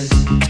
is.